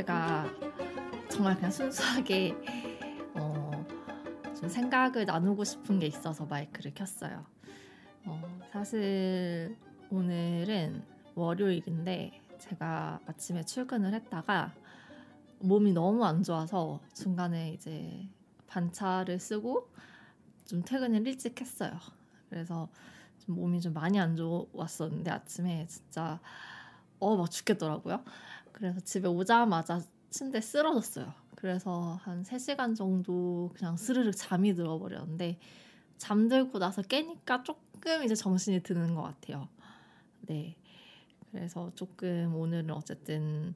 제가 정말 그냥 순수하게 어, 좀 생각을 나누고 싶은 게 있어서 마이크를 켰어요. 어, 사실 오늘은 월요일인데 제가 아침에 출근을 했다가 몸이 너무 안 좋아서 중간에 이제 반차를 쓰고 좀 퇴근을 일찍 했어요. 그래서 좀 몸이 좀 많이 안 좋았었는데 아침에 진짜 어 막 죽겠더라고요. 그래서 집에 오자마자 침대 쓰러졌어요. 그래서 한 3시간 정도 그냥 스르륵 잠이 들어버렸는데 잠들고 나서 깨니까 조금 이제 정신이 드는 것 같아요. 네. 그래서 조금 오늘은 어쨌든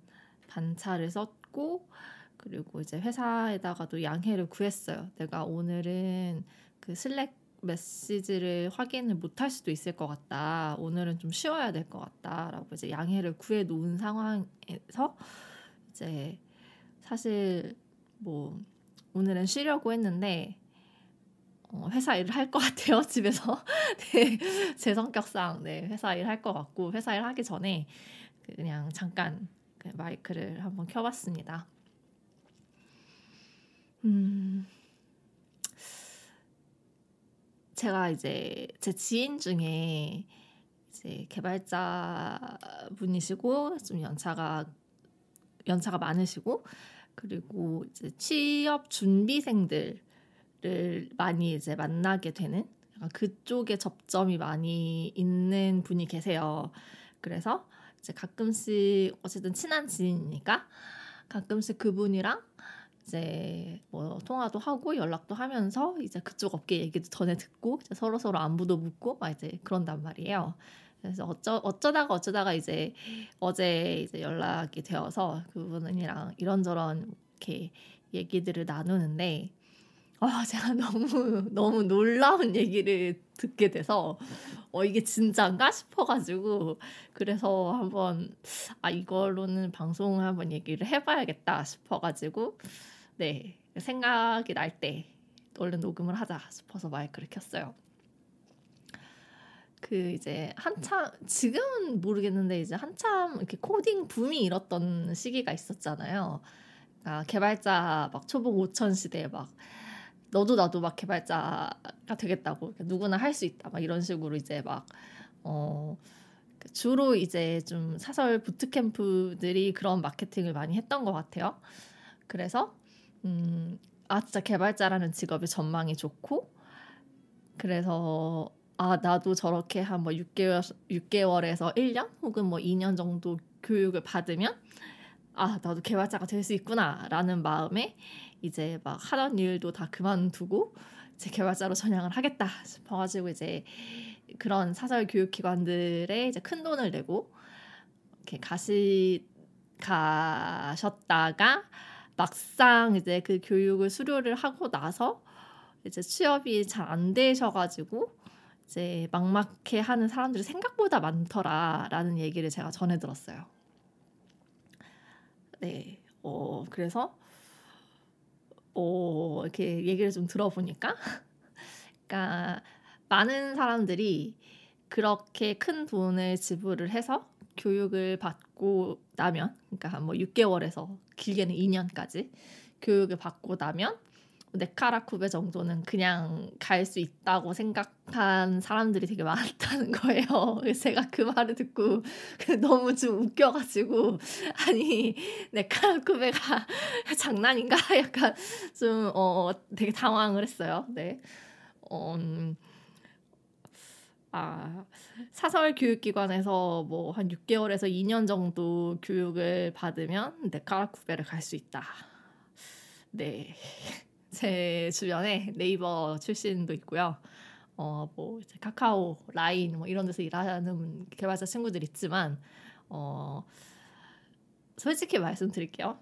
반차를 썼고 그리고 이제 회사에다가도 양해를 구했어요. 내가 오늘은 그 슬랙 메시지를 확인을 못할 수도 있을 것 같다. 오늘은 좀 쉬어야 될 것 같다라고 이제 양해를 구해 놓은 상황에서 이제 사실 뭐 오늘은 쉬려고 했는데 어, 회사 일을 할 것 같아요 집에서 네, 제 성격상 네, 회사 일 할 것 같고 회사 일 하기 전에 그냥 잠깐 그 마이크를 한번 켜봤습니다. 음. 제가 이제 제 지인 중에 이제 개발자 분이시고 좀 연차가 연차가 많으시고 그리고 이제 취업 준비생들을 많이 이제 만나게 되는 그쪽에 접점이 많이 있는 분이 계세요. 그래서 이제 가끔씩 어쨌든 친한 지인이니까 가끔씩 그분이랑 이제 뭐 통화도 하고 연락도 하면서 이제 그쪽 업계 얘기도 전해 듣고 서로 서로 안부도 묻고 막 이제 그런단 말이에요. 그래서 어쩌 어쩌다가 어쩌다가 이제 어제 이제 연락이 되어서 그분이랑 이런저런 이렇게 얘기들을 나누는데 아 제가 너무 너무 놀라운 얘기를 듣게 돼서 어 이게 진짜인가 싶어가지고 그래서 한번 아 이걸로는 방송을 한번 얘기를 해봐야겠다 싶어가지고 네 생각이 날 때 얼른 녹음을 하자 싶어서 마이크를 켰어요. 그 이제 한참 지금은 모르겠는데 이제 한참 이렇게 코딩 붐이 일었던 시기가 있었잖아요. 그러니까 개발자 막 초보 5천 시대에 막 너도 나도 막 개발자가 되겠다고 누구나 할 수 있다 막 이런 식으로 이제 막 어. 주로 이제 좀 사설 부트캠프들이 그런 마케팅을 많이 했던 것 같아요. 그래서 음, 아 진짜 개발자라는 직업의 전망이 좋고 그래서 아 나도 저렇게 한 뭐 6개월 6개월에서 1년 혹은 뭐 2년 정도 교육을 받으면 아 나도 개발자가 될 수 있구나라는 마음에 이제 막 하던 일도 다 그만두고 제 개발자로 전향을 하겠다 싶어가지고 이제 그런 사설 교육 기관들에 이제 큰 돈을 내고 이렇게 가시 가셨다가 막상 이제 그 교육을 수료를 하고 나서 이제 취업이 잘 안 되셔가지고 이제 막막해 하는 사람들이 생각보다 많더라라는 얘기를 제가 전해 들었어요. 네, 어, 그래서, 어, 이렇게 얘기를 좀 들어보니까, 그러니까 많은 사람들이 그렇게 큰 돈을 지불을 해서 교육을 받고 나면, 그러니까 뭐 6개월에서 길게는 2년까지 교육을 받고 나면 네카라쿠베 정도는 그냥 갈 수 있다고 생각한 사람들이 되게 많다는 거예요. 제가 그 말을 듣고 너무 좀 웃겨가지고 아니 네카라쿠베가 장난인가 약간 좀 어, 되게 당황을 했어요. 네. 어, 음, 아, 사설 교육기관에서 뭐 한 6개월에서 2년 정도 교육을 받으면 네카라쿠베를 갈 수 있다. 네. 제 주변에 네이버 출신도 있고요. 어, 뭐, 이제 카카오, 라인, 뭐 이런 데서 일하는 개발자 친구들 있지만, 어, 솔직히 말씀드릴게요.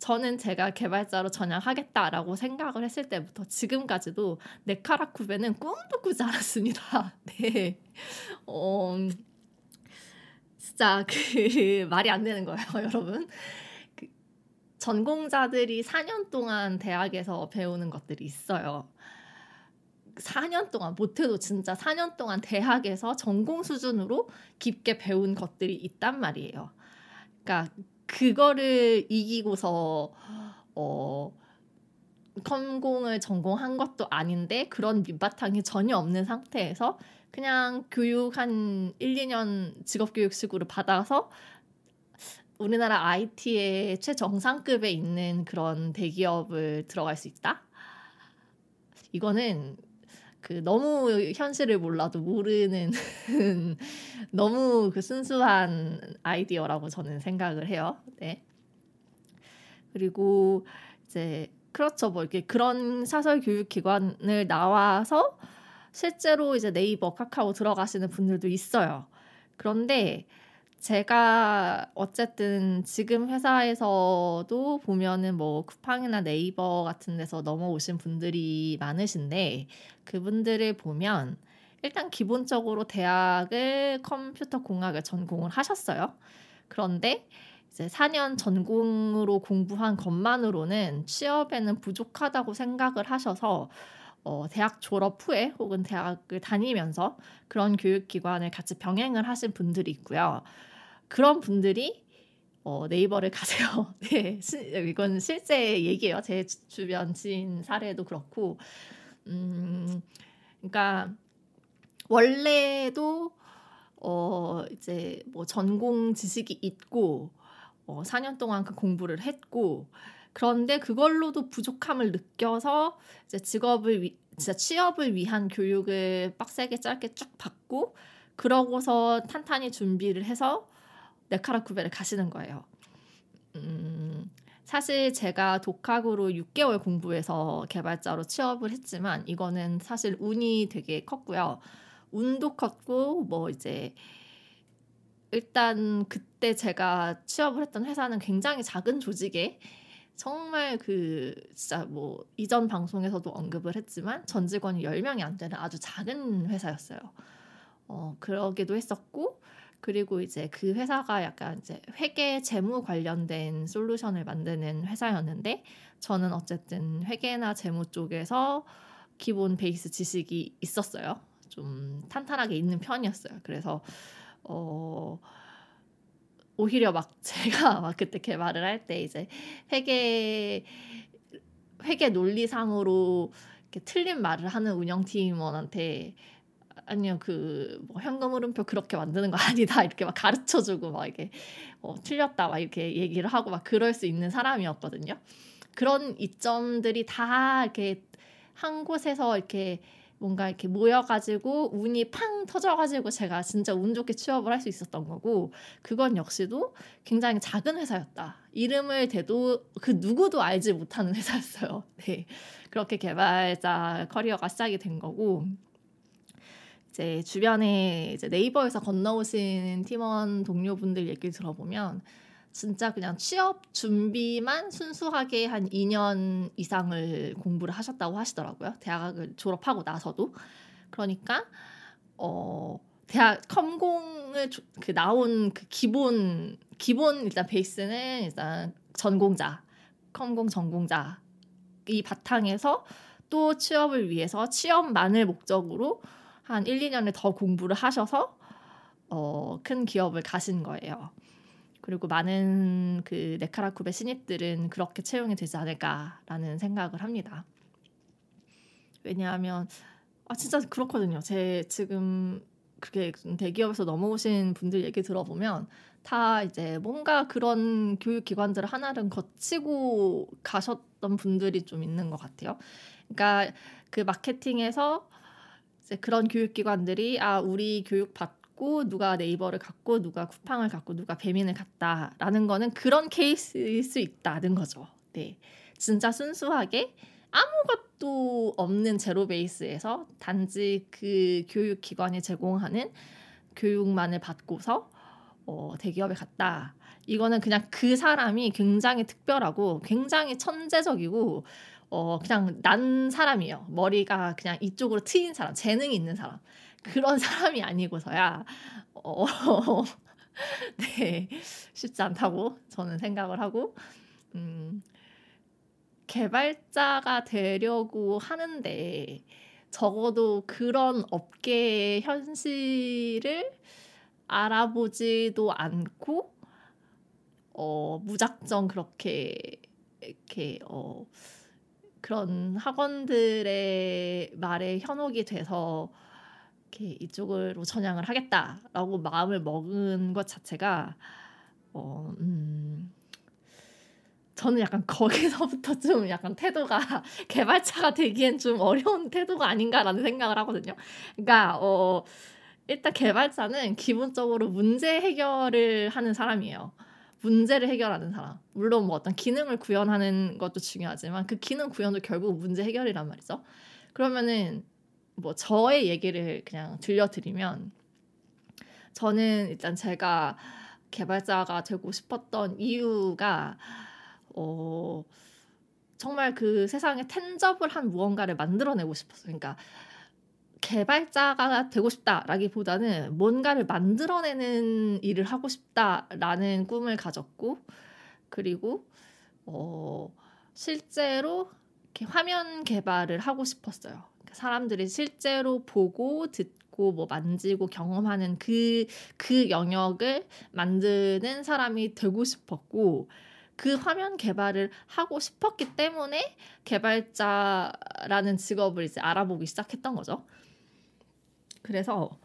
저는 제가 개발자로 전향하겠다라고 생각을 했을 때부터 지금까지도 네카라쿠베는 꿈도 꾸지 않았습니다. 네. 어, 진짜 그 말이 안 되는 거예요, 여러분. 그 전공자들이 4년 동안 대학에서 배우는 것들이 있어요. 4년 동안 못해도 진짜 4년 동안 대학에서 전공 수준으로 깊게 배운 것들이 있단 말이에요. 그러니까 그거를 이기고서 어 컴공을 전공한 것도 아닌데 그런 밑바탕이 전혀 없는 상태에서 그냥 교육 한 1, 2년 직업교육식으로 받아서 우리나라 IT의 최정상급에 있는 그런 대기업을 들어갈 수 있다? 이거는 그 너무 현실을 몰라도 모르는 너무 그 순수한 아이디어라고 저는 생각을 해요. 네. 그리고 이제 그렇죠. 뭐 이렇게 그런 사설 교육 기관을 나와서 실제로 이제 네이버, 카카오 들어가시는 분들도 있어요. 그런데 제가 어쨌든 지금 회사에서도 보면은 뭐 쿠팡이나 네이버 같은 데서 넘어오신 분들이 많으신데 그분들을 보면 일단 기본적으로 대학을 컴퓨터 공학을 전공을 하셨어요. 그런데 이제 4년 전공으로 공부한 것만으로는 취업에는 부족하다고 생각을 하셔서 어, 대학 졸업 후에 혹은 대학을 다니면서 그런 교육기관을 같이 병행을 하신 분들이 있고요. 그런 분들이 어, 네이버를 가세요. 네, 시, 이건 실제 얘기예요. 제 주변 지인 사례도 그렇고, 음, 그러니까 원래도 어 이제 뭐 전공 지식이 있고 어, 4년 동안 그 공부를 했고 그런데 그걸로도 부족함을 느껴서 이제 직업을 위, 진짜 취업을 위한 교육을 빡세게 짧게 쭉 받고 그러고서 탄탄히 준비를 해서 네카라쿠베를 가시는 거예요. 음, 사실 제가 독학으로 6개월 공부해서 개발자로 취업을 했지만 이거는 사실 운이 되게 컸고요. 운도 컸고 뭐 이제 일단 그때 제가 취업을 했던 회사는 굉장히 작은 조직에 정말 그 진짜 뭐 이전 방송에서도 언급을 했지만 전 직원이 10명이 안 되는 아주 작은 회사였어요. 어, 그러기도 했었고 그리고 이제 그 회사가 약간 이제 회계 재무 관련된 솔루션을 만드는 회사였는데 저는 어쨌든 회계나 재무 쪽에서 기본 베이스 지식이 있었어요. 좀 탄탄하게 있는 편이었어요. 그래서 어 오히려 막 제가 막 그때 개발을 할 때 이제 회계 회계 논리상으로 이렇게 틀린 말을 하는 운영팀원한테 아니요 그 뭐 현금 흐름표 그렇게 만드는 거 아니다 이렇게 막 가르쳐 주고 막 이게 어, 틀렸다 막 이렇게 얘기를 하고 막 그럴 수 있는 사람이었거든요. 그런 이점들이 다 이렇게 한 곳에서 이렇게 뭔가 이렇게 모여가지고 운이 팡 터져가지고 제가 진짜 운 좋게 취업을 할 수 있었던 거고 그건 역시도 굉장히 작은 회사였다. 이름을 대도 그 누구도 알지 못하는 회사였어요. 네. 그렇게 개발자 커리어가 시작이 된 거고 이제 주변에 이제 네이버에서 건너오신 팀원 동료분들 얘기 들어보면 진짜 그냥 취업 준비만 순수하게 한 2년 이상을 공부를 하셨다고 하시더라고요. 대학을 졸업하고 나서도. 그러니까 어 대학 컴공을 그 나온 그 기본 기본 일단 베이스는 일단 전공자, 컴공 전공자 이 바탕에서 또 취업을 위해서 취업만을 목적으로 한 1, 2년을 더 공부를 하셔서 어, 큰 기업을 가신 거예요. 그리고 많은 그 네카라쿠베 신입들은 그렇게 채용이 되지 않을까라는 생각을 합니다. 왜냐하면 아 진짜 그렇거든요. 제 지금 그렇게 대기업에서 넘어오신 분들 얘기 들어보면 다 이제 뭔가 그런 교육 기관들을 하나를 거치고 가셨던 분들이 좀 있는 것 같아요. 그러니까 그 마케팅에서 이제 그런 교육 기관들이 아 우리 교육 받 갖고 누가 네이버를 갖고 누가 쿠팡을 갖고 누가 배민을 갖다라는 거는 그런 케이스일 수 있다는 거죠. 네. 진짜 순수하게 아무것도 없는 제로 베이스에서 단지 그 교육 기관이 제공하는 교육만을 받고서 어, 대기업에 갔다. 이거는 그냥 그 사람이 굉장히 특별하고 굉장히 천재적이고 어 그냥 난 사람이에요. 머리가 그냥 이쪽으로 트인 사람, 재능이 있는 사람. 그런 사람이 아니고서야 어, 네 쉽지 않다고 저는 생각을 하고 음, 개발자가 되려고 하는데 적어도 그런 업계의 현실을 알아보지도 않고 어, 무작정 그렇게 이렇게 어, 그런 학원들의 말에 현혹이 돼서 이렇게 이쪽으로 전향을 하겠다라고 마음을 먹은 것 자체가 어, 음, 저는 약간 거기서부터 좀 약간 태도가 개발자가 되기엔 좀 어려운 태도가 아닌가라는 생각을 하거든요. 그러니까 어, 일단 개발자는 기본적으로 문제 해결을 하는 사람이에요. 문제를 해결하는 사람. 물론 뭐 어떤 기능을 구현하는 것도 중요하지만 그 기능 구현도 결국 문제 해결이란 말이죠. 그러면은 뭐 저의 얘기를 그냥 들려드리면 저는 일단 제가 개발자가 되고 싶었던 이유가 어 정말 그 세상에 텐저블 한 무언가를 만들어내고 싶었어요. 그러니까 개발자가 되고 싶다라기보다는 뭔가를 만들어내는 일을 하고 싶다라는 꿈을 가졌고 그리고 어 실제로 이렇게 화면 개발을 하고 싶었어요. 그러니까 사람들이 실제로 보고 듣고 뭐 만지고 경험하는 그그 그 영역을 만드는 사람이 되고 싶었고 그 화면 개발을 하고 싶었기 때문에 개발자라는 직업을 이제 알아보기 시작했던 거죠. 그래서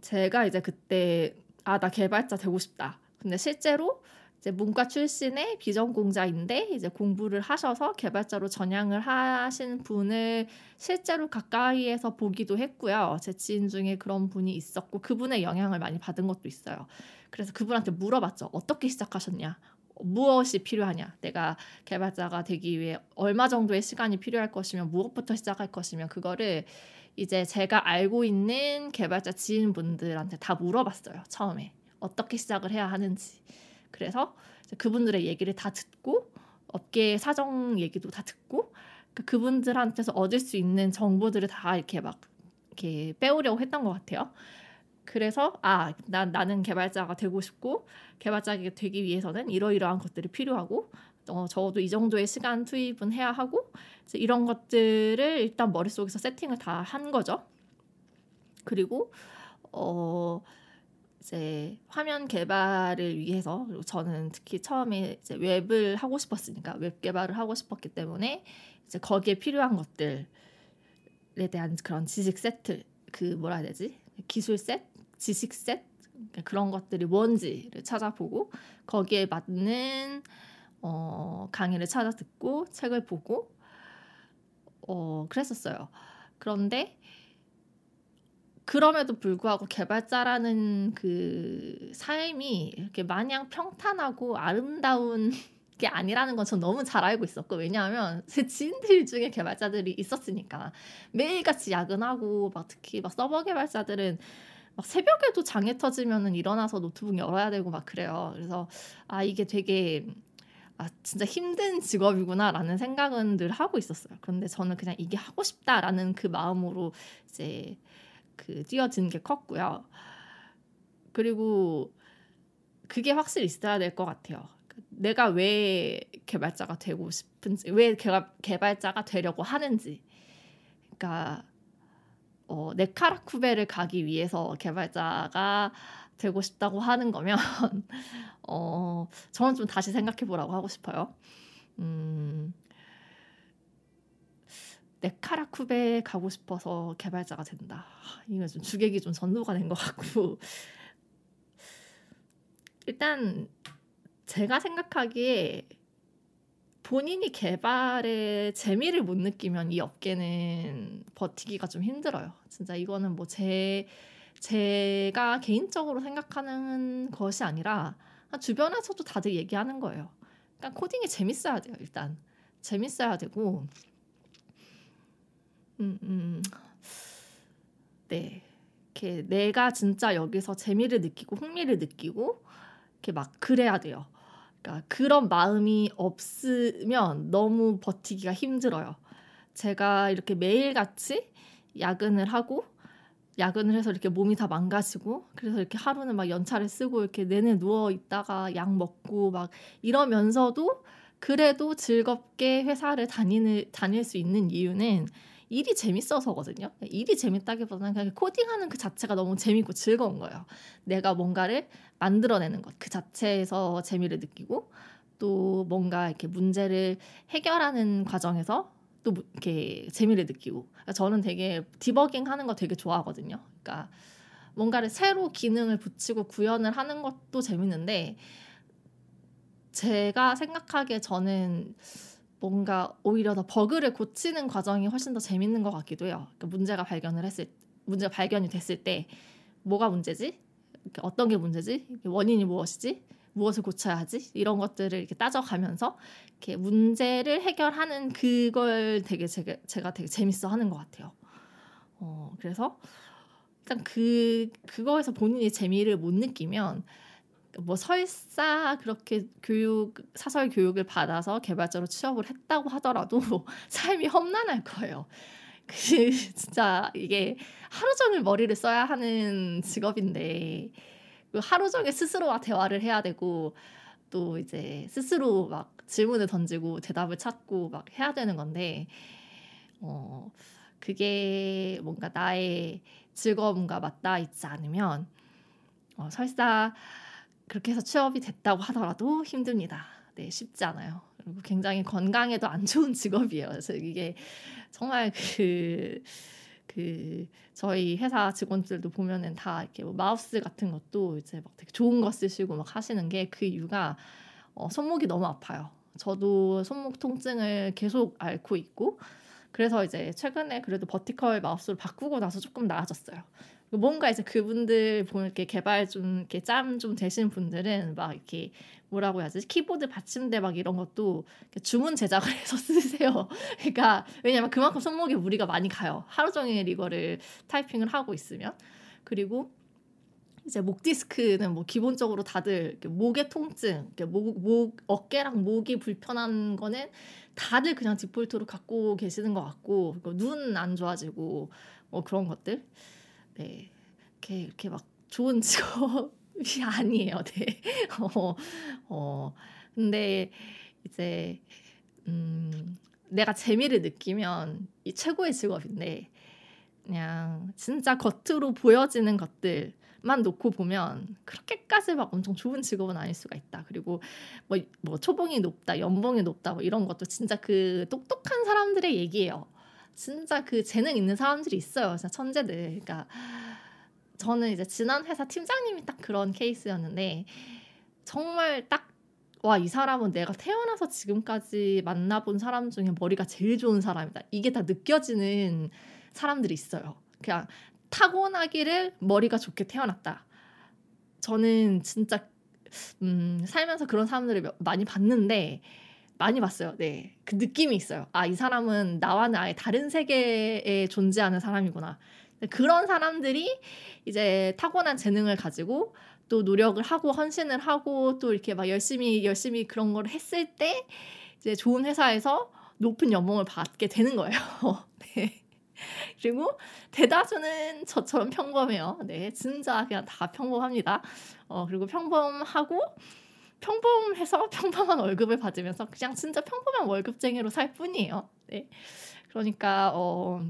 제가 이제 그때 아 나 개발자 되고 싶다. 근데 실제로 이제 문과 출신의 비전공자인데 이제 공부를 하셔서 개발자로 전향을 하신 분을 실제로 가까이에서 보기도 했고요. 제 지인 중에 그런 분이 있었고 그분의 영향을 많이 받은 것도 있어요. 그래서 그분한테 물어봤죠. 어떻게 시작하셨냐? 무엇이 필요하냐? 내가 개발자가 되기 위해 얼마 정도의 시간이 필요할 것이며 무엇부터 시작할 것이며 그거를 이제 제가 알고 있는 개발자 지인분들한테 다 물어봤어요. 처음에 어떻게 시작을 해야 하는지. 그래서 그분들의 얘기를 다 듣고 업계 사정 얘기도 다 듣고 그 그분들한테서 얻을 수 있는 정보들을 다 이렇게 막 이렇게 빼오려고 했던 것 같아요. 그래서 아, 난 나는 개발자가 되고 싶고 개발자가 되기 위해서는 이러이러한 것들이 필요하고 어, 적어도 이 정도의 시간 투입은 해야 하고 이런 것들을 일단 머릿속에서 세팅을 다 한 거죠. 그리고 어 이제 화면 개발을 위해서 저는 특히 처음에 이제 웹을 하고 싶었으니까 웹 개발을 하고 싶었기 때문에 이제 거기에 필요한 것들에 대한 그런 지식 세트 그 뭐라 해야 되지? 기술 셋? 지식 셋? 그런 것들이 뭔지를 찾아보고 거기에 맞는 어, 강의를 찾아 듣고 책을 보고 어, 그랬었어요. 그런데 그럼에도 불구하고 개발자라는 그 삶이 이렇게 마냥 평탄하고 아름다운 게 아니라는 건 전 너무 잘 알고 있었고 왜냐하면 제 지인들 중에 개발자들이 있었으니까 매일같이 야근하고 막 특히 막 서버 개발자들은 막 새벽에도 장애 터지면은 일어나서 노트북 열어야 되고 막 그래요. 그래서 아 이게 되게 아 진짜 힘든 직업이구나라는 생각은 늘 하고 있었어요. 그런데 저는 그냥 이게 하고 싶다라는 그 마음으로 이제 그 뛰어든 게 컸고요. 그리고 그게 확실히 있어야 될 것 같아요. 내가 왜 개발자가 되고 싶은지, 왜 개발, 개발자가 되려고 하는지. 그러니까 어, 네카라쿠베를 가기 위해서 개발자가 되고 싶다고 하는 거면 어, 저는 좀 다시 생각해 보라고 하고 싶어요. 음, 네카라쿠베 가고 싶어서 개발자가 된다. 이거 좀 주객이 좀 전도가 된 것 같고 일단 제가 생각하기에 본인이 개발에 재미를 못 느끼면 이 업계는 버티기가 좀 힘들어요. 진짜 이거는 뭐 제 제가 개인적으로 생각하는 것이 아니라 주변에서도 다들 얘기하는 거예요. 그러니까 코딩이 재밌어야 돼요. 일단 재밌어야 되고, 음, 음, 네, 이렇게 내가 진짜 여기서 재미를 느끼고 흥미를 느끼고 이렇게 막 그래야 돼요. 그러니까 그런 마음이 없으면 너무 버티기가 힘들어요. 제가 이렇게 매일 같이 야근을 하고 야근을 해서 이렇게 몸이 다 망가지고 그래서 이렇게 하루는 막 연차를 쓰고 이렇게 내내 누워 있다가 약 먹고 막 이러면서도 그래도 즐겁게 회사를 다니는 다닐 수 있는 이유는 일이 재밌어서거든요. 일이 재밌다기보다는 그냥 코딩하는 그 자체가 너무 재밌고 즐거운 거예요. 내가 뭔가를 만들어내는 것 그 자체에서 재미를 느끼고 또 뭔가 이렇게 문제를 해결하는 과정에서 또 이렇게 재미를 느끼고 그러니까 저는 되게 디버깅 하는 거 되게 좋아하거든요. 그러니까 뭔가를 새로 기능을 붙이고 구현을 하는 것도 재밌는데 제가 생각하기에 저는 뭔가 오히려 더 버그를 고치는 과정이 훨씬 더 재밌는 것 같기도 해요. 그러니까 문제가 발견을 했을 문제가 발견이 됐을 때 뭐가 문제지? 어떤 게 문제지? 원인이 무엇이지? 무엇을 고쳐야 하지? 이런 것들을 이렇게 따져가면서 이렇게 문제를 해결하는 그걸 되게 제가, 제가 되게 재밌어 하는 것 같아요. 어, 그래서 일단 그, 그거에서 본인이 재미를 못 느끼면 뭐 설사 그렇게 교육 사설 교육을 받아서 개발자로 취업을 했다고 하더라도 삶이 험난할 거예요. 그 진짜 이게 하루 종일 머리를 써야 하는 직업인데 그 하루 종일 스스로와 대화를 해야 되고 또 이제 스스로 막 질문을 던지고 대답을 찾고 막 해야 되는 건데 어 그게 뭔가 나의 즐거움과 맞닿아 있지 않으면 어, 설사 그렇게 해서 취업이 됐다고 하더라도 힘듭니다. 네, 쉽지 않아요. 그리고 굉장히 건강에도 안 좋은 직업이에요. 그래서 이게 정말 그, 그, 저희 회사 직원들도 보면은 다 이렇게 뭐 마우스 같은 것도 이제 막 되게 좋은 거 쓰시고 막 하시는 게 그 이유가 어, 손목이 너무 아파요. 저도 손목 통증을 계속 앓고 있고 그래서 이제 최근에 그래도 버티컬 마우스로 바꾸고 나서 조금 나아졌어요. 뭔가 이제 그분들 보면 이렇게 개발 좀 이렇게 짬 좀 되신 분들은 막 이렇게 뭐라고 해야지 키보드 받침대 막 이런 것도 주문 제작을 해서 쓰세요. 그러니까 왜냐면 그만큼 손목에 무리가 많이 가요. 하루 종일 이거를 타이핑을 하고 있으면 그리고 이제 목 디스크는 뭐 기본적으로 다들 목의 통증, 목, 목 어깨랑 목이 불편한 거는 다들 그냥 디폴트로 갖고 계시는 것 같고 눈 안 좋아지고 뭐 그런 것들. 네. 이렇게 이렇게 막 좋은 직업이 아니에요. 네. 어, 어. 근데 이제 음, 내가 재미를 느끼면 이 최고의 직업인데 그냥 진짜 겉으로 보여지는 것들 만 놓고 보면 그렇게까지 막 엄청 좋은 직업은 아닐 수가 있다. 그리고 뭐, 뭐 초봉이 높다, 연봉이 높다, 뭐 이런 것도 진짜 그 똑똑한 사람들의 얘기예요. 진짜 그 재능 있는 사람들이 있어요. 진짜 천재들. 그러니까 저는 이제 지난 회사 팀장님이 딱 그런 케이스였는데 정말 딱 와, 이 사람은 내가 태어나서 지금까지 만나본 사람 중에 머리가 제일 좋은 사람이다. 이게 다 느껴지는 사람들이 있어요. 그냥 타고나기를 머리가 좋게 태어났다. 저는 진짜 음, 살면서 그런 사람들을 많이 봤는데 많이 봤어요. 네. 그 느낌이 있어요. 아, 이 사람은 나와는 아예 다른 세계에 존재하는 사람이구나. 그런 사람들이 이제 타고난 재능을 가지고 또 노력을 하고 헌신을 하고 또 이렇게 막 열심히 열심히 그런 걸 했을 때 이제 좋은 회사에서 높은 연봉을 받게 되는 거예요. 네. 그리고 대다수는 저처럼 평범해요. 네, 진짜 그냥 다 평범합니다. 어, 그리고 평범하고 평범해서 평범한 월급을 받으면서 그냥 진짜 평범한 월급쟁이로 살 뿐이에요. 네. 그러니까 어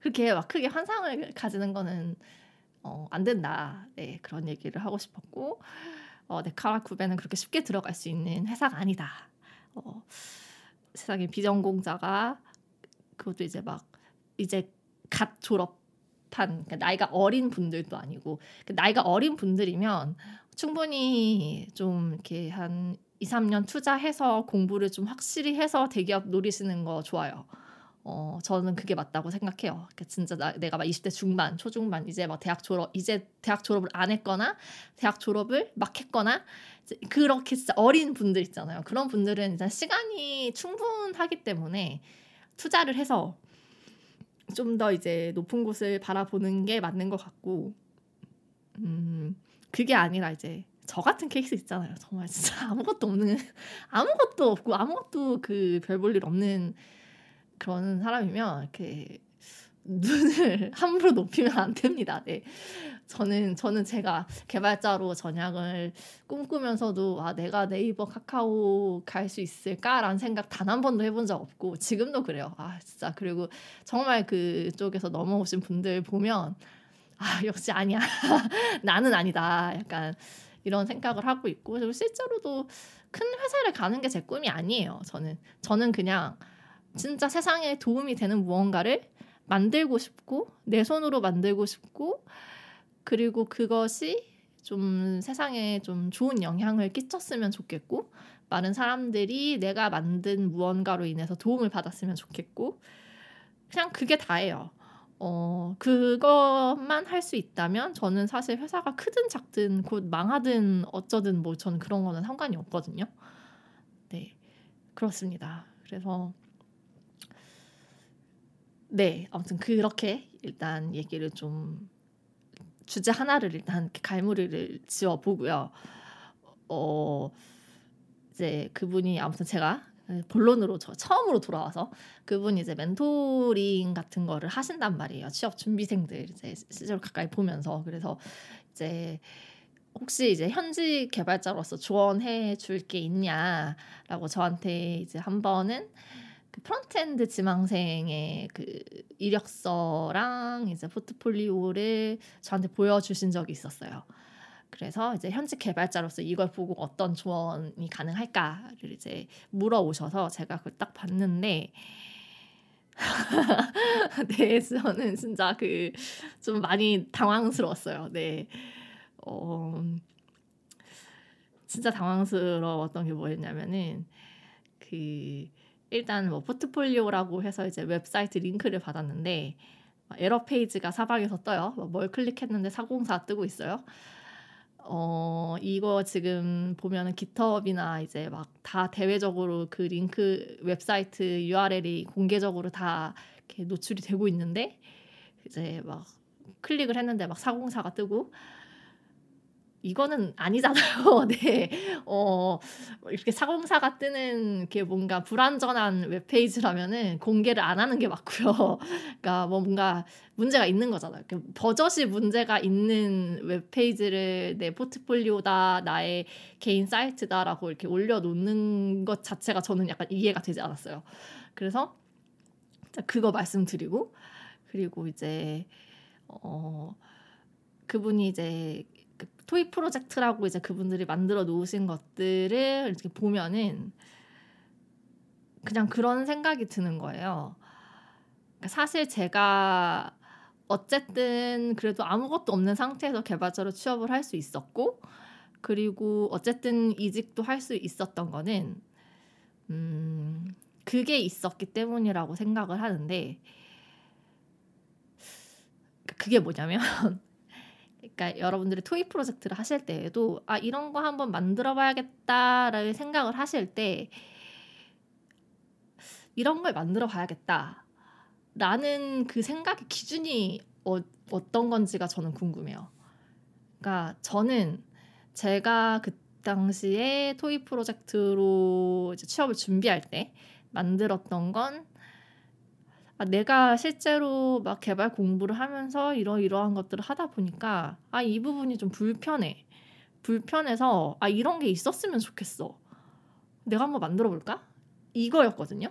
그렇게 막 크게 환상을 가지는 거는 어, 안 된다. 네, 그런 얘기를 하고 싶었고 어, 네카라 쿠베는 그렇게 쉽게 들어갈 수 있는 회사가 아니다. 어, 세상에 비전공자가 그것도 이제 막 이제 갓 졸업 한 그러니까 나이가 어린 분들도 아니고 그 나이가 어린 분들이면 충분히 좀 이렇게 한 2, 3년 투자해서 공부를 좀 확실히 해서 대기업 노리시는 거 좋아요. 어, 저는 그게 맞다고 생각해요. 그러니까 진짜 나, 내가 막 20대 중반, 초중반 이제 막 대학 졸업, 이제 대학 졸업을 안 했거나 대학 졸업을 막 했거나 그렇게 진짜 어린 분들 있잖아요. 그런 분들은 일단 시간이 충분하기 때문에 투자를 해서 좀 더 이제 높은 곳을 바라보는 게 맞는 것 같고, 음, 그게 아니라 이제 저 같은 케이스 있잖아요. 정말 진짜 아무것도 없는 아무것도 없고 아무것도 그 별 볼 일 없는 그런 사람이면 이렇게 눈을 함부로 높이면 안 됩니다. 네. 저는 저는 제가 개발자로 전향을 꿈꾸면서도 아 내가 네이버 카카오 갈 수 있을까라는 생각 단 한 번도 해본 적 없고 지금도 그래요. 아 진짜 그리고 정말 그쪽에서 넘어오신 분들 보면 아 역시 아니야 나는 아니다 약간 이런 생각을 하고 있고 실제로도 큰 회사를 가는 게 제 꿈이 아니에요. 저는 저는 그냥 진짜 세상에 도움이 되는 무언가를 만들고 싶고 내 손으로 만들고 싶고 그리고 그것이 좀 세상에 좀 좋은 영향을 끼쳤으면 좋겠고 많은 사람들이 내가 만든 무언가로 인해서 도움을 받았으면 좋겠고 그냥 그게 다예요. 어, 그것만 할 수 있다면 저는 사실 회사가 크든 작든 곧 망하든 어쩌든 뭐 저는 그런 거는 상관이 없거든요. 네. 그렇습니다. 그래서 네, 아무튼 그렇게 일단 얘기를 좀 주제 하나를 일단 갈무리를 지어 보고요. 어 이제 그분이 아무튼 제가 본론으로 저 처음으로 돌아와서 그분이 이제 멘토링 같은 거를 하신단 말이에요. 취업 준비생들 이제 시절 가까이 보면서 그래서 이제 혹시 이제 현지 개발자로서 조언해 줄 게 있냐라고 저한테 이제 한 번은 그 frontend 지망생의 그 이력서랑 이제 포트폴리오를 저한테 보여주신 적이 있었어요. 그래서 이제 현직 개발자로서 이걸 보고 어떤 조언이 가능할까를 이제 물어오셔서 제가 그걸 딱 봤는데 네, 저는 진짜 그 좀 많이 당황스러웠어요. 네. 어, 진짜 당황스러웠던 게 뭐였냐면은 그 일단 뭐 포트폴리오라고 해서 이제 웹사이트 링크를 받았는데 에러 페이지가 사방에서 떠요. 뭐뭘 클릭했는데 404 뜨고 있어요. 어, 이거 지금 보면은 깃허브나 이제 막 다 대외적으로 그 링크 웹사이트 URL이 공개적으로 다 이렇게 노출이 되고 있는데 이제 막 클릭을 했는데 막 404가 뜨고 이거는 아니잖아요. 네. 어, 이렇게 사공사가 뜨는 게 뭔가 불완전한 웹페이지라면은 공개를 안 하는 게 맞고요. 그러니까 뭐 뭔가 문제가 있는 거잖아요. 버젓이 문제가 있는 웹페이지를 내 포트폴리오다, 나의 개인 사이트다라고 이렇게 올려놓는 것 자체가 저는 약간 이해가 되지 않았어요. 그래서 그거 말씀드리고, 그리고 이제, 어, 그분이 이제 그 토익 프로젝트라고 이제 그분들이 만들어 놓으신 것들을 이렇게 보면은 그냥 그런 생각이 드는 거예요. 그러니까 사실 제가 어쨌든 그래도 아무것도 없는 상태에서 개발자로 취업을 할 수 있었고 그리고 어쨌든 이직도 할 수 있었던 거는 음 그게 있었기 때문이라고 생각을 하는데 그게 뭐냐면 그러니까 여러분들이 토익 프로젝트를 하실 때에도 아 이런 거 한번 만들어 봐야겠다라는 생각을 하실 때 이런 걸 만들어 봐야겠다 라는 그 생각의 기준이 어, 어떤 건지가 저는 궁금해요. 그러니까 저는 제가 그 당시에 토익 프로젝트로 취업을 준비할 때 만들었던 건 아, 내가 실제로 막 개발 공부를 하면서 이러이러한 것들을 하다 보니까 아, 이 부분이 좀 불편해. 불편해서 아, 이런 게 있었으면 좋겠어. 내가 한번 만들어 볼까? 이거였거든요.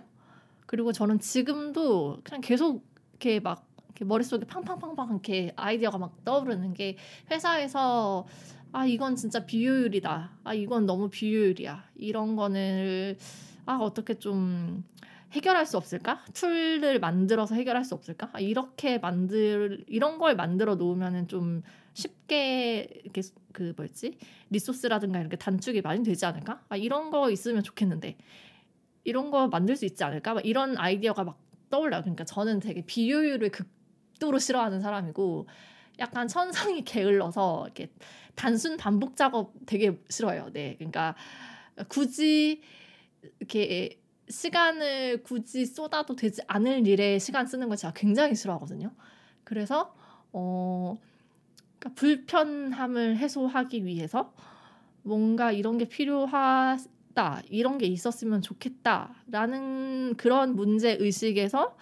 그리고 저는 지금도 그냥 계속 이렇게 막 이렇게 머릿속에 팡팡팡팡 이렇게 아이디어가 막 떠오르는 게 회사에서 아, 이건 진짜 비효율이다. 아, 이건 너무 비효율이야. 이런 거는 아, 어떻게 좀 해결할 수 없을까? 툴을 만들어서 해결할 수 없을까? 아, 이렇게 만들 이런 걸 만들어 놓으면은 좀 쉽게 이렇게 그 뭐였지 resource라든가 이렇게 단축이 많이 되지 않을까? 아, 이런 거 있으면 좋겠는데 이런 거 만들 수 있지 않을까? 막 이런 아이디어가 막 떠올라요. 그러니까 저는 되게 비효율을 극도로 싫어하는 사람이고 약간 천성이 게을러서 이렇게 단순 반복 작업 되게 싫어요. 네, 그러니까 굳이 이렇게 시간을 굳이 쏟아도 되지 않을 일에 시간 쓰는 걸 제가 굉장히 싫어하거든요. 그래서 어 그러니까 불편함을 해소하기 위해서 뭔가 이런 게 필요하다 이런 게 있었으면 좋겠다라는 그런 문제 의식에서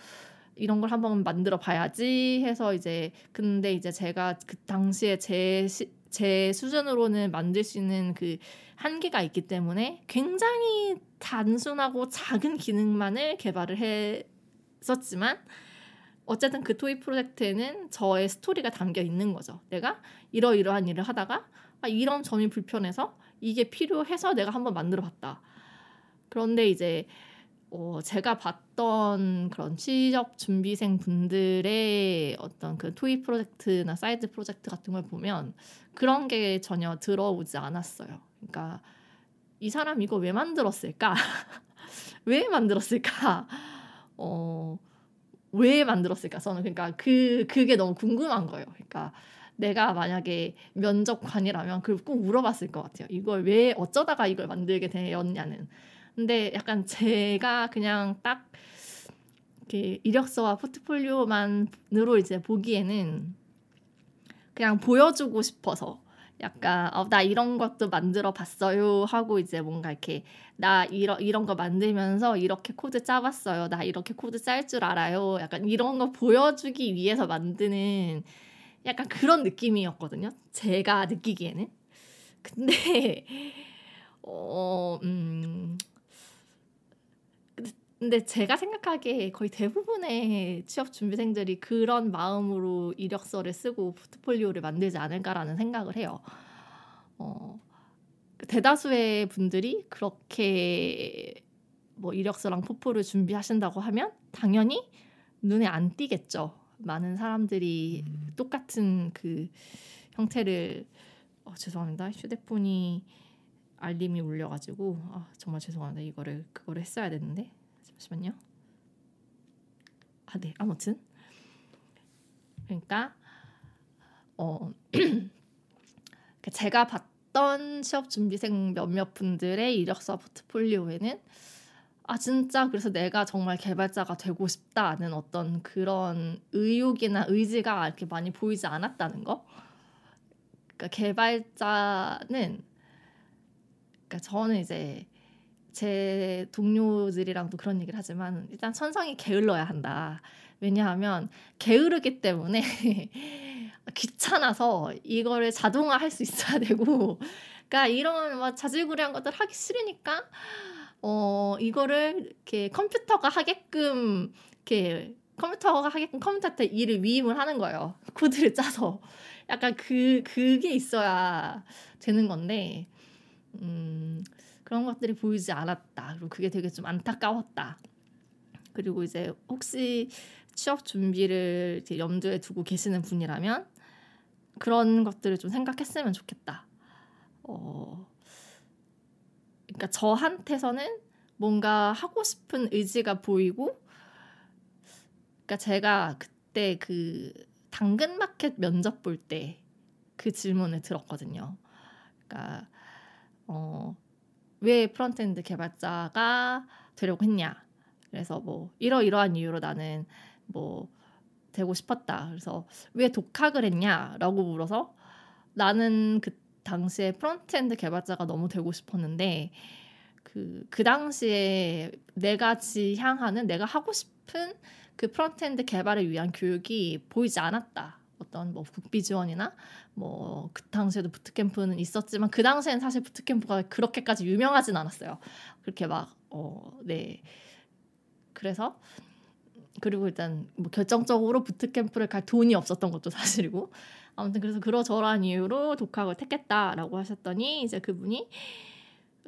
이런 걸 한번 만들어 봐야지 해서 이제 근데 이제 제가 그 당시에 제, 시, 제 수준으로는 만들 수 있는 그 한계가 있기 때문에 굉장히 단순하고 작은 기능만을 개발을 했었지만 어쨌든 그 토이 프로젝트에는 저의 스토리가 담겨 있는 거죠. 내가 이러이러한 일을 하다가 아, 이런 점이 불편해서 이게 필요해서 내가 한번 만들어 봤다. 그런데 이제 어, 제가 봤던 그런 취업 준비생 분들의 어떤 그 toy project나 side project 같은 걸 보면 그런 게 전혀 들어오지 않았어요. 그러니까 이 사람 이거 왜 만들었을까? 왜 만들었을까? 어, 왜 만들었을까? 저는 그러니까 그 그게 너무 궁금한 거예요. 그러니까 내가 만약에 면접관이라면 그걸 꼭 물어봤을 것 같아요. 이걸 왜 어쩌다가 이걸 만들게 되었냐는. 근데 약간 제가 그냥 딱 이렇게 이력서와 포트폴리오만으로 이제 보기에는 그냥 보여주고 싶어서 약간 어, 나 이런 것도 만들어 봤어요 하고 이제 뭔가 이렇게 나 이런 이런 거 만들면서 이렇게 코드 짜봤어요. 나 이렇게 코드 짤 줄 알아요. 약간 이런 거 보여주기 위해서 만드는 약간 그런 느낌이었거든요 제가 느끼기에는. 근데 어 음 근데 제가 생각하기에 거의 대부분의 취업 준비생들이 그런 마음으로 이력서를 쓰고 포트폴리오를 만들지 않을까라는 생각을 해요. 어, 대다수의 분들이 그렇게 뭐 이력서랑 포포를 준비하신다고 하면 당연히 눈에 안 띄겠죠. 많은 사람들이 음. 똑같은 그 형태를 어, 죄송합니다. 휴대폰이 알림이 울려가지고 아, 정말 죄송합니다. 이거를 그거를 했어야 되는데 잠시만요. 아, 네. 아무튼 그러니까 어 그러니까 제가 봤던 취업 준비생 몇몇 분들의 이력서 포트폴리오에는 아 진짜 그래서 내가 정말 개발자가 되고 싶다는 어떤 그런 의욕이나 의지가 이렇게 많이 보이지 않았다는 거. 그러니까 개발자는 그러니까 저는 이제 제 동료들이랑도 그런 얘기를 하지만 일단 천성이 게을러야 한다. 왜냐하면 게으르기 때문에 귀찮아서 이거를 자동화 할 수 있어야 되고 그러니까 이런 막 자질구레한 것들 하기 싫으니까 어 이거를 이렇게 컴퓨터가 하게끔 이렇게 컴퓨터가 하게끔 컴퓨터한테 일을 위임을 하는 거예요. 코드를 짜서 약간 그 그게 있어야 되는 건데 음 그런 것들이 보이지 않았다. 그리고 그게 되게 좀 안타까웠다. 그리고 이제 혹시 취업 준비를 염두에 두고 계시는 분이라면 그런 것들을 좀 생각했으면 좋겠다. 어, 그러니까 저한테서는 뭔가 하고 싶은 의지가 보이고, 그러니까 제가 그때 그 당근 마켓 면접 볼 때 그 질문을 들었거든요. 그러니까 어, 왜 frontend 개발자가 되려고 했냐. 그래서 뭐 이러이러한 이유로 나는 뭐 되고 싶었다. 그래서 왜 독학을 했냐라고 물어서 나는 그 당시에 frontend 개발자가 너무 되고 싶었는데 그, 그 당시에 내가 지향하는 내가 하고 싶은 그 frontend 개발을 위한 교육이 보이지 않았다. 어떤 뭐 국비 지원이나 뭐 그 당시에도 bootcamp는 있었지만 그 당시에는 사실 bootcamp가 그렇게까지 유명하진 않았어요. 그렇게 막 어 네. 그래서 그리고 일단 뭐 결정적으로 bootcamp를 갈 돈이 없었던 것도 사실이고 아무튼 그래서 그러저러한 이유로 독학을 택했다라고 하셨더니 이제 그분이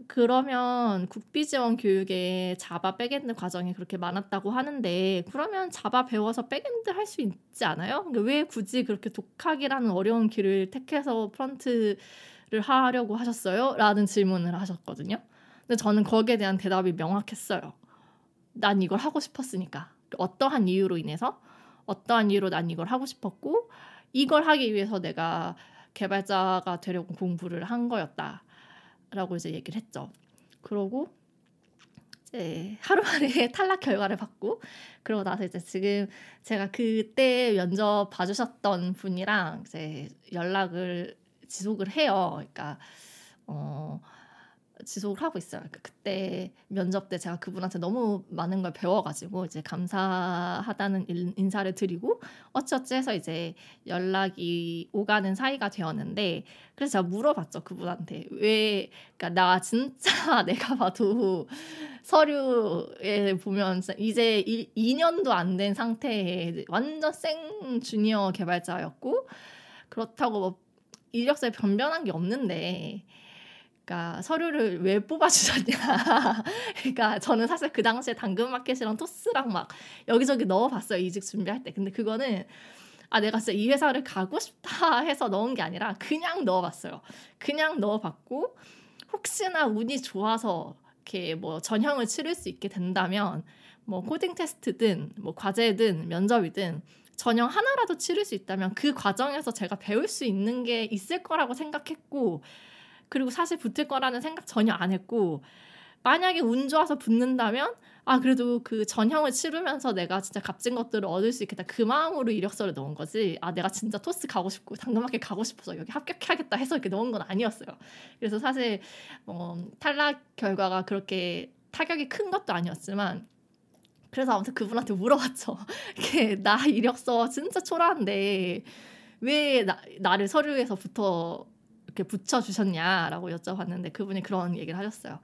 그러면 국비 지원 교육에 Java backend 과정이 그렇게 많았다고 하는데 그러면 Java 배워서 backend 할 수 있지 않아요? 그러니까 왜 굳이 그렇게 독학이라는 어려운 길을 택해서 front를 하려고 하셨어요? 라는 질문을 하셨거든요. 근데 저는 거기에 대한 대답이 명확했어요. 난 이걸 하고 싶었으니까. 어떠한 이유로 인해서 어떠한 이유로 난 이걸 하고 싶었고 이걸 하기 위해서 내가 개발자가 되려고 공부를 한 거였다. 라고 이제 얘기를 했죠. 그러고 이제 하루 만에 탈락 결과를 받고 그러고 나서 이제 지금 제가 그때 면접 봐주셨던 분이랑 이제 연락을 지속을 해요. 그러니까 어 지속을 하고 있어요. 그러니까 그때 면접 때 제가 그분한테 너무 많은 걸 배워가지고 이제 감사하다는 인사를 드리고 어찌어찌 해서 이제 연락이 오가는 사이가 되었는데 그래서 제가 물어봤죠 그분한테 왜 그러니까 나 진짜 내가 봐도 서류에 보면 이제 2년도 안 된 상태에 완전 생 주니어 개발자였고 그렇다고 뭐 이력서에 변변한 게 없는데 그러니까 서류를 왜 뽑아주셨냐. 그러니까 저는 사실 그 당시에 당근마켓이랑 토스랑 막 여기저기 넣어봤어요 이직 준비할 때. 근데 그거는 아 내가 진짜 이 회사를 가고 싶다 해서 넣은 게 아니라 그냥 넣어봤어요. 그냥 넣어봤고 혹시나 운이 좋아서 이렇게 뭐 전형을 치를 수 있게 된다면 뭐 코딩 테스트든 뭐 과제든 면접이든 전형 하나라도 치를 수 있다면 그 과정에서 제가 배울 수 있는 게 있을 거라고 생각했고 그리고 사실 붙을 거라는 생각 전혀 안 했고 만약에 운 좋아서 붙는다면 아 그래도 그 전형을 치르면서 내가 진짜 값진 것들을 얻을 수 있겠다. 그 마음으로 이력서를 넣은 거지 아 내가 진짜 토스 가고 싶고 당근마켓 가고 싶어서 여기 합격해야겠다 해서 이렇게 넣은 건 아니었어요. 그래서 사실 어, 탈락 결과가 그렇게 타격이 큰 것도 아니었지만 그래서 아무튼 그분한테 물어봤죠. 이게 나 이력서 진짜 초라한데 왜 나, 나를 서류에서부터 이렇게 붙여주셨냐라고 여쭤봤는데 그분이 그런 얘기를 하셨어요.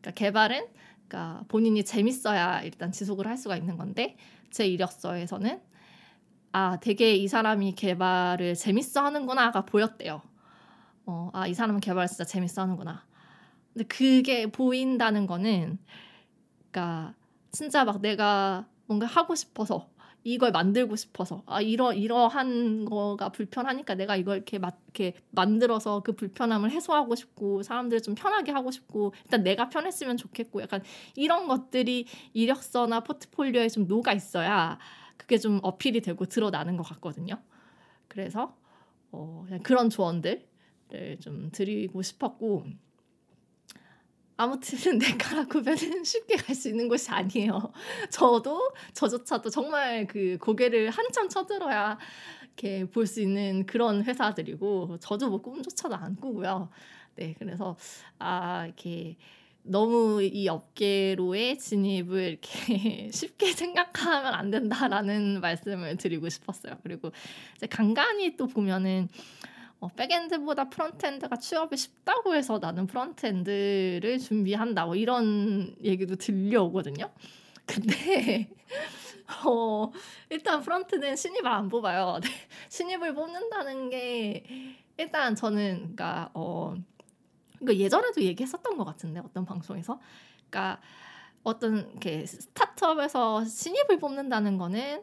그러니까 개발은 그러니까 본인이 재밌어야 일단 지속을 할 수가 있는 건데 제 이력서에서는 아 되게 이 사람이 개발을 재밌어 하는구나가 보였대요. 어, 아 이 사람은 개발 진짜 재밌어 하는구나. 근데 그게 보인다는 거는 그러니까 진짜 막 내가 뭔가 하고 싶어서 이걸 만들고 싶어서 아 이러 이러한 거가 불편하니까 내가 이걸 이렇게 마, 이렇게 만들어서 그 불편함을 해소하고 싶고 사람들을 좀 편하게 하고 싶고 일단 내가 편했으면 좋겠고 약간 이런 것들이 이력서나 포트폴리오에 좀 녹아 있어야 그게 좀 어필이 되고 드러나는 것 같거든요. 그래서 어, 그런 조언들을 좀 드리고 싶었고 아무튼 네카라 구별은 쉽게 갈 수 있는 곳이 아니에요. 저도 저조차도 정말 그 고개를 한참 쳐들어야 이렇게 볼 수 있는 그런 회사들이고 저도 뭐 꿈조차도 안 꾸고요. 네, 그래서 아 이렇게 너무 이 업계로의 진입을 이렇게 쉽게 생각하면 안 된다라는 말씀을 드리고 싶었어요. 그리고 이제 간간히 또 보면은 어, backend보다 frontend가 취업이 쉽다고 해서 나는 frontend를 준비한다. 뭐 이런 얘기도 들려오거든요. 근데 어, 일단 front는 신입을 안 뽑아요. 네. 신입을 뽑는다는 게 일단 저는 그러니까 어 이거 예전에도 얘기했었던 것 같은데 어떤 방송에서 그러니까 어떤 이렇게 startup에서 신입을 뽑는다는 거는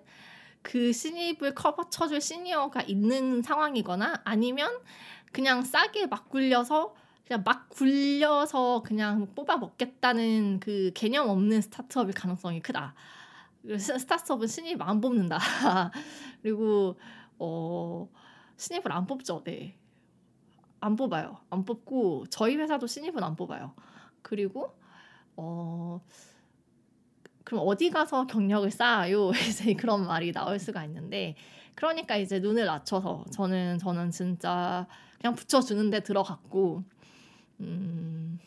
그 신입을 커버 쳐줄 시니어가 있는 상황이거나 아니면 그냥 싸게 막 굴려서 그냥 막 굴려서 그냥 뽑아 먹겠다는 그 개념 없는 스타트업일 가능성이 크다. 스타트업은 신입 안 뽑는다. 그리고 어 신입을 안 뽑죠. 네. 안 뽑아요. 안 뽑고 저희 회사도 신입은 안 뽑아요. 그리고 어 그럼 어디 가서 경력을 쌓아요? 이제 그런 말이 나올 수가 있는데 그러니까 이제 눈을 낮춰서 저는 저는 진짜 그냥 붙여주는데 들어갔고 음,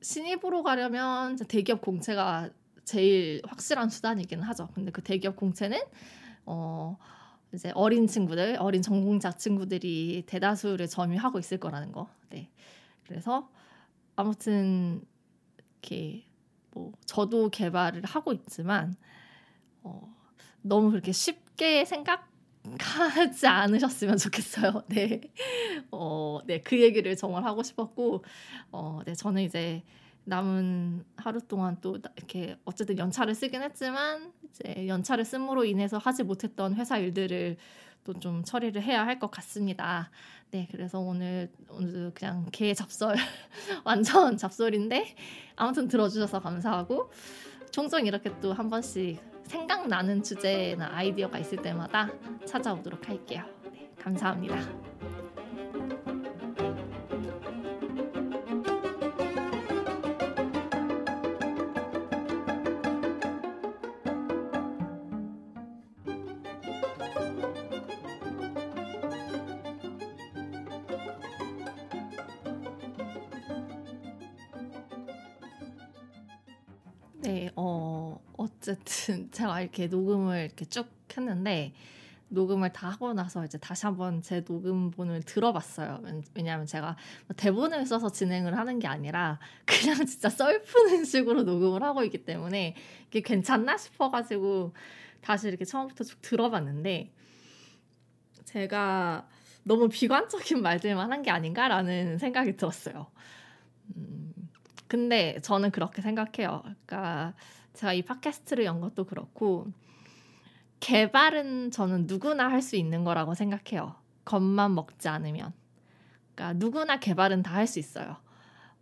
신입으로 가려면 대기업 공채가 제일 확실한 수단이긴 하죠. 근데 그 대기업 공채는 어 이제 어린 친구들, 어린 전공자 친구들이 대다수를 점유하고 있을 거라는 거. 네. 그래서 아무튼 이렇게 뭐 저도 개발을 하고 있지만 어, 너무 그렇게 쉽게 생각하지 않으셨으면 좋겠어요. 네, 어, 네, 그 얘기를 정말 하고 싶었고, 어, 네, 저는 이제 남은 하루 동안 또 이렇게 어쨌든 연차를 쓰긴 했지만 이제 연차를 씀으로 인해서 하지 못했던 회사 일들을 또 좀 처리를 해야 할 것 같습니다. 네, 그래서 오늘 오늘 그냥 개 잡설 완전 잡설인데 아무튼 들어주셔서 감사하고 종종 이렇게 또 한 번씩 생각나는 주제나 아이디어가 있을 때마다 찾아오도록 할게요. 네, 감사합니다. 어쨌든 제가 이렇게 녹음을 이렇게 쭉 했는데 녹음을 다 하고 나서 이제 다시 한번 제 녹음본을 들어봤어요. 왜냐하면 제가 뭐 대본을 써서 진행을 하는 게 아니라 그냥 진짜 썰푸는 식으로 녹음을 하고 있기 때문에 이게 괜찮나 싶어가지고 다시 이렇게 처음부터 쭉 들어봤는데 제가 너무 비관적인 말들만 한 게 아닌가라는 생각이 들었어요. 음, 근데 저는 그렇게 생각해요. 그러니까 제가 이 팟캐스트를 연 것도 그렇고 개발은 저는 누구나 할 수 있는 거라고 생각해요. 겁만 먹지 않으면. 그러니까 누구나 개발은 다 할 수 있어요.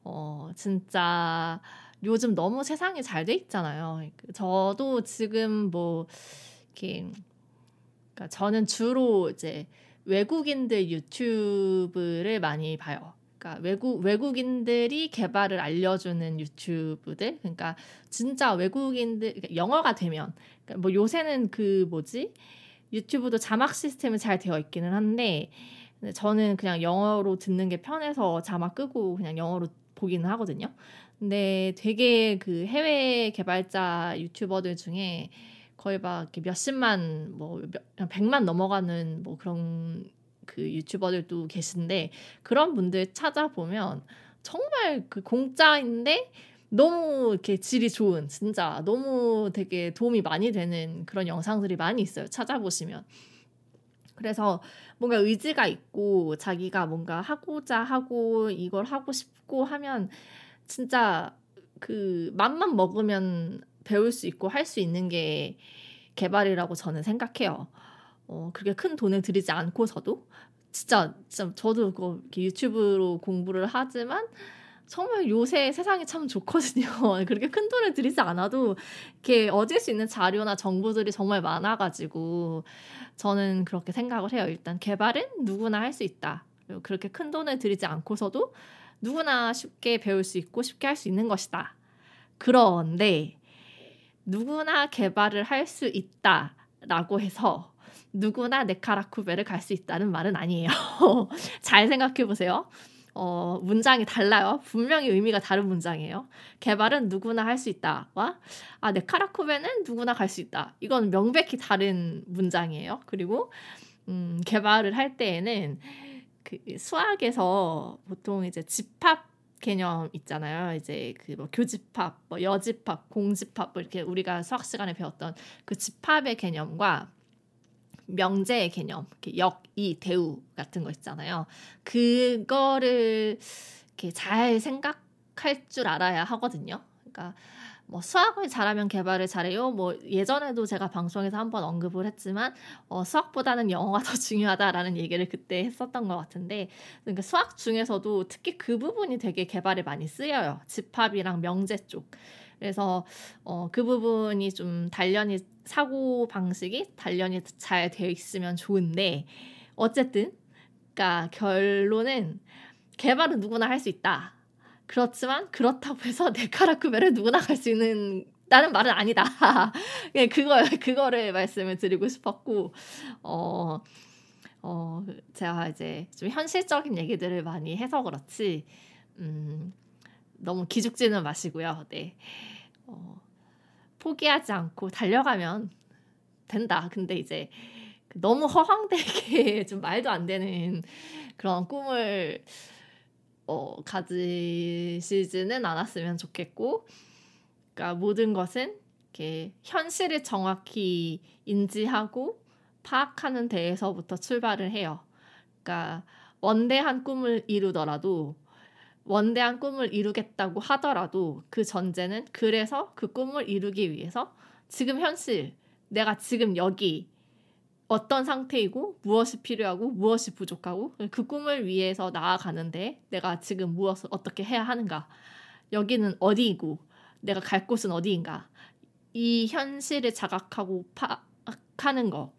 어, 진짜 요즘 너무 세상이 잘 돼 있잖아요. 저도 지금 뭐 이렇게 그러니까 저는 주로 이제 외국인들 유튜브를 많이 봐요. 그러니까 외국 외국인들이 개발을 알려주는 유튜브들. 그러니까 진짜 외국인들 그러니까 영어가 되면 그러니까 뭐 요새는 그 뭐지 유튜브도 자막 시스템이 잘 되어 있기는 한데 저는 그냥 영어로 듣는 게 편해서 자막 끄고 그냥 영어로 보기는 하거든요. 근데 되게 그 해외 개발자 유튜버들 중에 거의 막 몇십만 뭐 백만 넘어가는 뭐 그런 그 유튜버들도 계신데 그런 분들 찾아보면 정말 그 공짜인데 너무 이렇게 질이 좋은 진짜 너무 되게 도움이 많이 되는 그런 영상들이 많이 있어요. 찾아보시면. 그래서 뭔가 의지가 있고 자기가 뭔가 하고자 하고 이걸 하고 싶고 하면 진짜 그 맘만 먹으면 배울 수 있고 할 수 있는 게 개발이라고 저는 생각해요. 어, 그렇게 큰 돈을 들이지 않고서도 진짜 진짜 저도 그 유튜브로 공부를 하지만 정말 요새 세상이 참 좋거든요. 그렇게 큰 돈을 들이지 않아도 이렇게 얻을 수 있는 자료나 정보들이 정말 많아가지고 저는 그렇게 생각을 해요. 일단 개발은 누구나 할 수 있다. 그렇게 큰 돈을 들이지 않고서도 누구나 쉽게 배울 수 있고 쉽게 할 수 있는 것이다. 그런데 누구나 개발을 할 수 있다라고 해서 누구나 네카라쿠베를 갈 수 있다는 말은 아니에요. 잘 생각해 보세요. 어, 문장이 달라요. 분명히 의미가 다른 문장이에요. 개발은 누구나 할 수 있다와 아, 네카라쿠베는 누구나 갈 수 있다. 이건 명백히 다른 문장이에요. 그리고 음, 개발을 할 때에는 그 수학에서 보통 이제 집합 개념 있잖아요. 이제 그 뭐 교집합, 뭐 여집합, 공집합 뭐 이렇게 우리가 수학 시간에 배웠던 그 집합의 개념과 명제의 개념, 역, 이, 대우 같은 거 있잖아요. 그거를 이렇게 잘 생각할 줄 알아야 하거든요. 그러니까 뭐 수학을 잘하면 개발을 잘해요. 뭐 예전에도 제가 방송에서 한번 언급을 했지만 어, 수학보다는 영어가 더 중요하다라는 얘기를 그때 했었던 것 같은데 그러니까 수학 중에서도 특히 그 부분이 되게 개발에 많이 쓰여요. 집합이랑 명제 쪽. 그래서 어, 그 부분이 좀 단련이 사고 방식이 단련이 잘 되어 있으면 좋은데 어쨌든 그러니까 결론은 개발은 누구나 할 수 있다. 그렇지만 그렇다고 해서 네카라쿠베를 누구나 갈 수 있는 다는 말은 아니다. 예, 그거 그거를 말씀을 드리고 싶었고 어. 어, 제가 이제 좀 현실적인 얘기들을 많이 해서 그렇지, 음, 너무 기죽지는 마시고요. 네. 어, 포기하지 않고 달려가면 된다. 근데 이제 너무 허황되게 좀 말도 안 되는 그런 꿈을 어, 가지시지는 않았으면 좋겠고, 그러니까 모든 것은 이렇게 현실을 정확히 인지하고 파악하는 데에서부터 출발을 해요. 그러니까 원대한 꿈을 이루더라도 원대한 꿈을 이루겠다고 하더라도 그 전제는 그래서 그 꿈을 이루기 위해서 지금 현실 내가 지금 여기 어떤 상태이고 무엇이 필요하고 무엇이 부족하고 그 꿈을 위해서 나아가는데 내가 지금 무엇을 어떻게 해야 하는가 여기는 어디이고 내가 갈 곳은 어디인가 이 현실을 자각하고 파악하는 거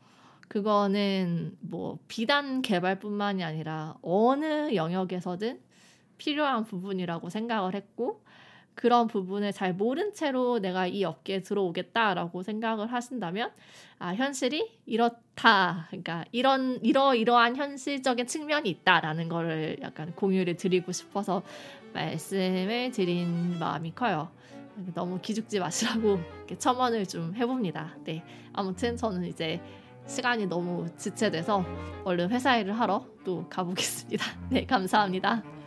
그거는 뭐 비단 개발뿐만이 아니라 어느 영역에서든 필요한 부분이라고 생각을 했고 그런 부분을 잘 모른 채로 내가 이 업계에 들어오겠다라고 생각을 하신다면 아 현실이 이렇다 그러니까 이런 이러 이러한 현실적인 측면이 있다라는 거를 약간 공유를 드리고 싶어서 말씀을 드린 마음이 커요. 너무 기죽지 마시라고 첨언을 좀 해봅니다. 네, 아무튼 저는 이제 시간이 너무 지체돼서 얼른 회사 일을 하러 또 가보겠습니다. 네, 감사합니다.